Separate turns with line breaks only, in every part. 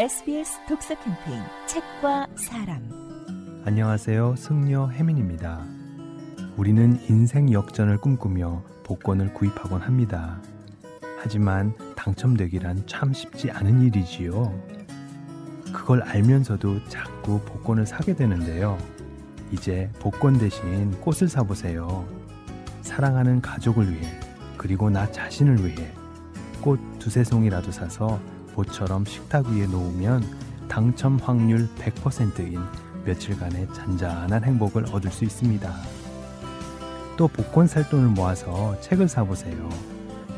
SBS 독서 캠페인 책과 사람
안녕하세요. 승려 혜민입니다. 우리는 인생 역전을 꿈꾸며 복권을 구입하곤 합니다. 하지만 당첨되기란 참 쉽지 않은 일이지요. 그걸 알면서도 자꾸 복권을 사게 되는데요. 이제 복권 대신 꽃을 사보세요. 사랑하는 가족을 위해, 그리고 나 자신을 위해 꽃 두세 송이라도 사서 보처럼 식탁 위에 놓으면 당첨 확률 100%인 며칠간의 잔잔한 행복을 얻을 수 있습니다. 또 복권 살 돈을 모아서 책을 사보세요.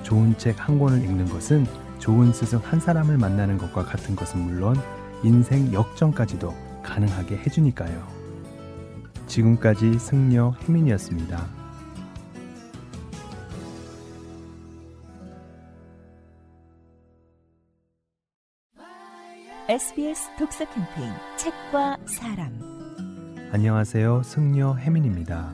좋은 책 한 권을 읽는 것은 좋은 스승 한 사람을 만나는 것과 같은 것은 물론 인생 역전까지도 가능하게 해주니까요. 지금까지 승려 혜민이었습니다.
SBS 독서 캠페인 책과 사람
안녕하세요. 승려 혜민입니다.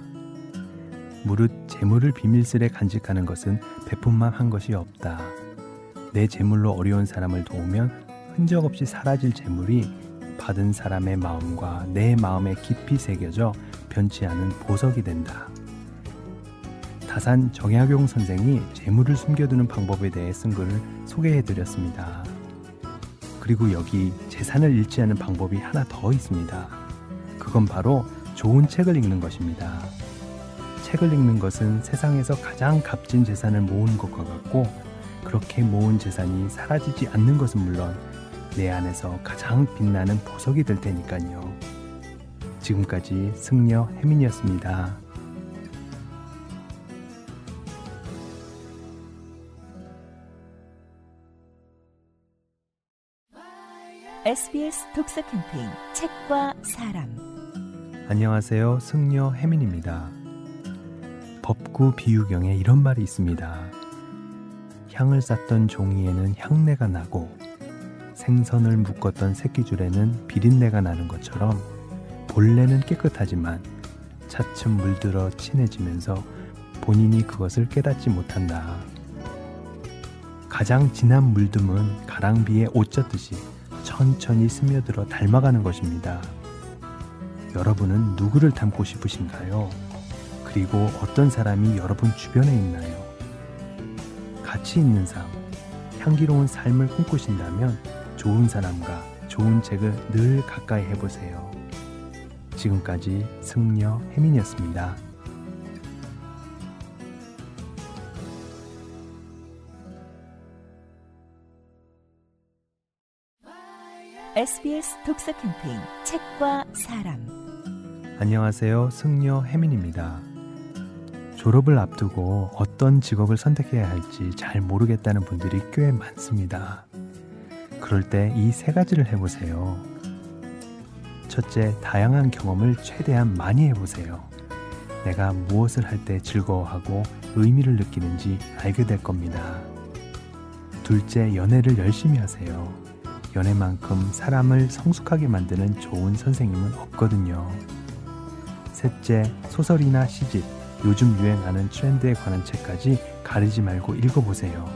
무릇 재물을 비밀스레 간직하는 것은 베푼만 한 것이 없다. 내 재물로 어려운 사람을 도우면 흔적 없이 사라질 재물이 받은 사람의 마음과 내 마음에 깊이 새겨져 변치 않은 보석이 된다. 다산 정약용 선생이 재물을 숨겨두는 방법에 대해 쓴 글을 소개해 드렸습니다. 그리고 여기 재산을 잃지 않는 방법이 하나 더 있습니다. 그건 바로 좋은 책을 읽는 것입니다. 책을 읽는 것은 세상에서 가장 값진 재산을 모으는 것과 같고 그렇게 모은 재산이 사라지지 않는 것은 물론 내 안에서 가장 빛나는 보석이 될 테니까요. 지금까지 승려 혜민이었습니다.
SBS 독서 캠페인 책과 사람
안녕하세요. 승려 혜민입니다. 법구 비유경에 이런 말이 있습니다. 향을 쌌던 종이에는 향내가 나고 생선을 묶었던 새끼줄에는 비린내가 나는 것처럼 본래는 깨끗하지만 차츰 물들어 친해지면서 본인이 그것을 깨닫지 못한다. 가장 진한 물듬은 가랑비에 옷 젖듯이 천천히 스며들어 닮아가는 것입니다. 여러분은 누구를 닮고 싶으신가요? 그리고 어떤 사람이 여러분 주변에 있나요? 가치 있는 삶, 향기로운 삶을 꿈꾸신다면 좋은 사람과 좋은 책을 늘 가까이 해보세요. 지금까지 승려 혜민이었습니다.
SBS 독서 캠페인 책과 사람
안녕하세요. 승려 혜민입니다. 졸업을 앞두고 어떤 직업을 선택해야 할지 잘 모르겠다는 분들이 꽤 많습니다. 그럴 때 이 세 가지를 해보세요. 첫째, 다양한 경험을 최대한 많이 해보세요. 내가 무엇을 할 때 즐거워하고 의미를 느끼는지 알게 될 겁니다. 둘째, 연애를 열심히 하세요. 연애만큼 사람을 성숙하게 만드는 좋은 선생님은 없거든요. 셋째, 소설이나 시집, 요즘 유행하는 트렌드에 관한 책까지 가리지 말고 읽어보세요.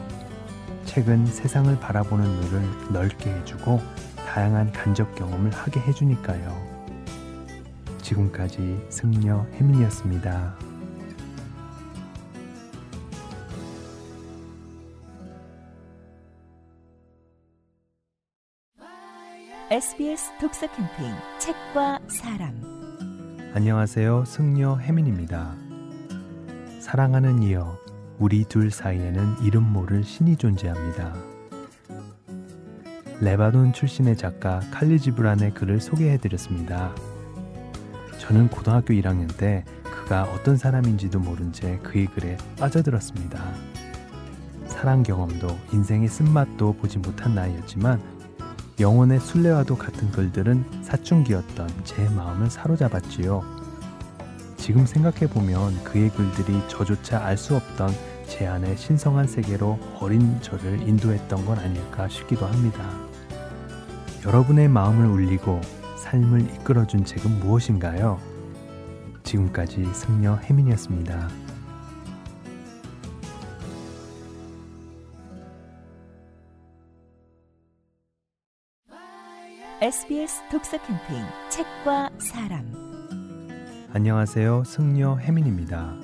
책은 세상을 바라보는 눈을 넓게 해주고 다양한 간접 경험을 하게 해주니까요. 지금까지 승려 혜민이었습니다.
SBS 독서 캠페인 책과 사람
안녕하세요. 승려 혜민입니다. 사랑하는 이여, 우리 둘 사이에는 이름 모를 신이 존재합니다. 레바논 출신의 작가 칼리 지브란의 글을 소개해 드렸습니다. 저는 고등학교 1학년 때 그가 어떤 사람인지도 모른 채 그의 글에 빠져들었습니다. 사랑 경험도 인생의 쓴맛도 보지 못한 나이였지만 영혼의 순례와도 같은 글들은 사춘기였던 제 마음을 사로잡았지요. 지금 생각해보면 그의 글들이 저조차 알 수 없던 제 안의 신성한 세계로 어린 저를 인도했던 건 아닐까 싶기도 합니다. 여러분의 마음을 울리고 삶을 이끌어준 책은 무엇인가요? 지금까지 승려 혜민이었습니다.
SBS 독서 캠페인 책과 사람
안녕하세요. 승려 혜민입니다.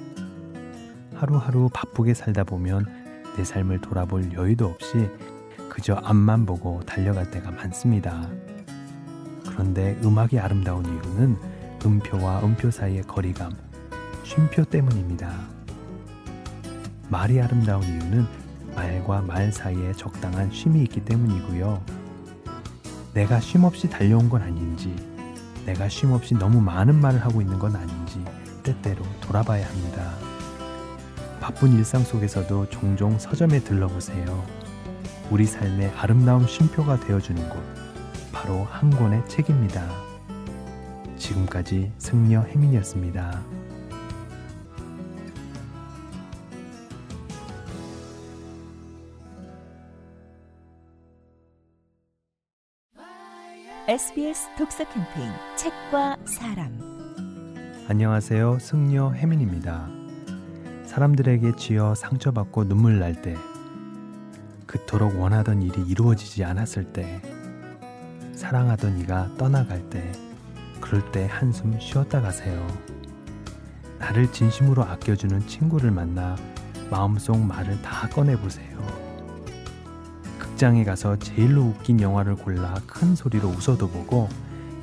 하루하루 바쁘게 살다 보면 내 삶을 돌아볼 여유도 없이 그저 앞만 보고 달려갈 때가 많습니다. 그런데 음악이 아름다운 이유는 음표와 음표 사이의 거리감, 쉼표 때문입니다. 말이 아름다운 이유는 말과 말 사이에 적당한 쉼이 있기 때문이고요. 내가 쉼없이 달려온 건 아닌지, 내가 쉼없이 너무 많은 말을 하고 있는 건 아닌지 때때로 돌아봐야 합니다. 바쁜 일상 속에서도 종종 서점에 들러보세요. 우리 삶의 아름다운 쉼표가 되어주는 곳, 바로 한 권의 책입니다. 지금까지 승려 혜민이었습니다.
SBS 독서 캠페인 책과 사람
안녕하세요. 승려 혜민입니다. 사람들에게 쥐어 상처받고 눈물 날 때, 그토록 원하던 일이 이루어지지 않았을 때, 사랑하던 이가 떠나갈 때, 그럴 때 한숨 쉬었다 가세요. 나를 진심으로 아껴주는 친구를 만나 마음속 말을 다 꺼내보세요. 극장에 가서 제일로 웃긴 영화를 골라 큰 소리로 웃어도 보고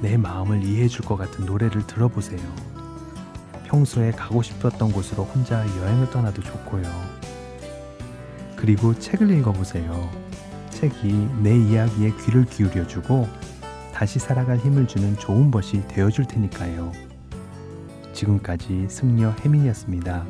내 마음을 이해해 줄 것 같은 노래를 들어보세요. 평소에 가고 싶었던 곳으로 혼자 여행을 떠나도 좋고요. 그리고 책을 읽어보세요. 책이 내 이야기에 귀를 기울여주고 다시 살아갈 힘을 주는 좋은 벗이 되어줄 테니까요. 지금까지 승려 혜민이었습니다.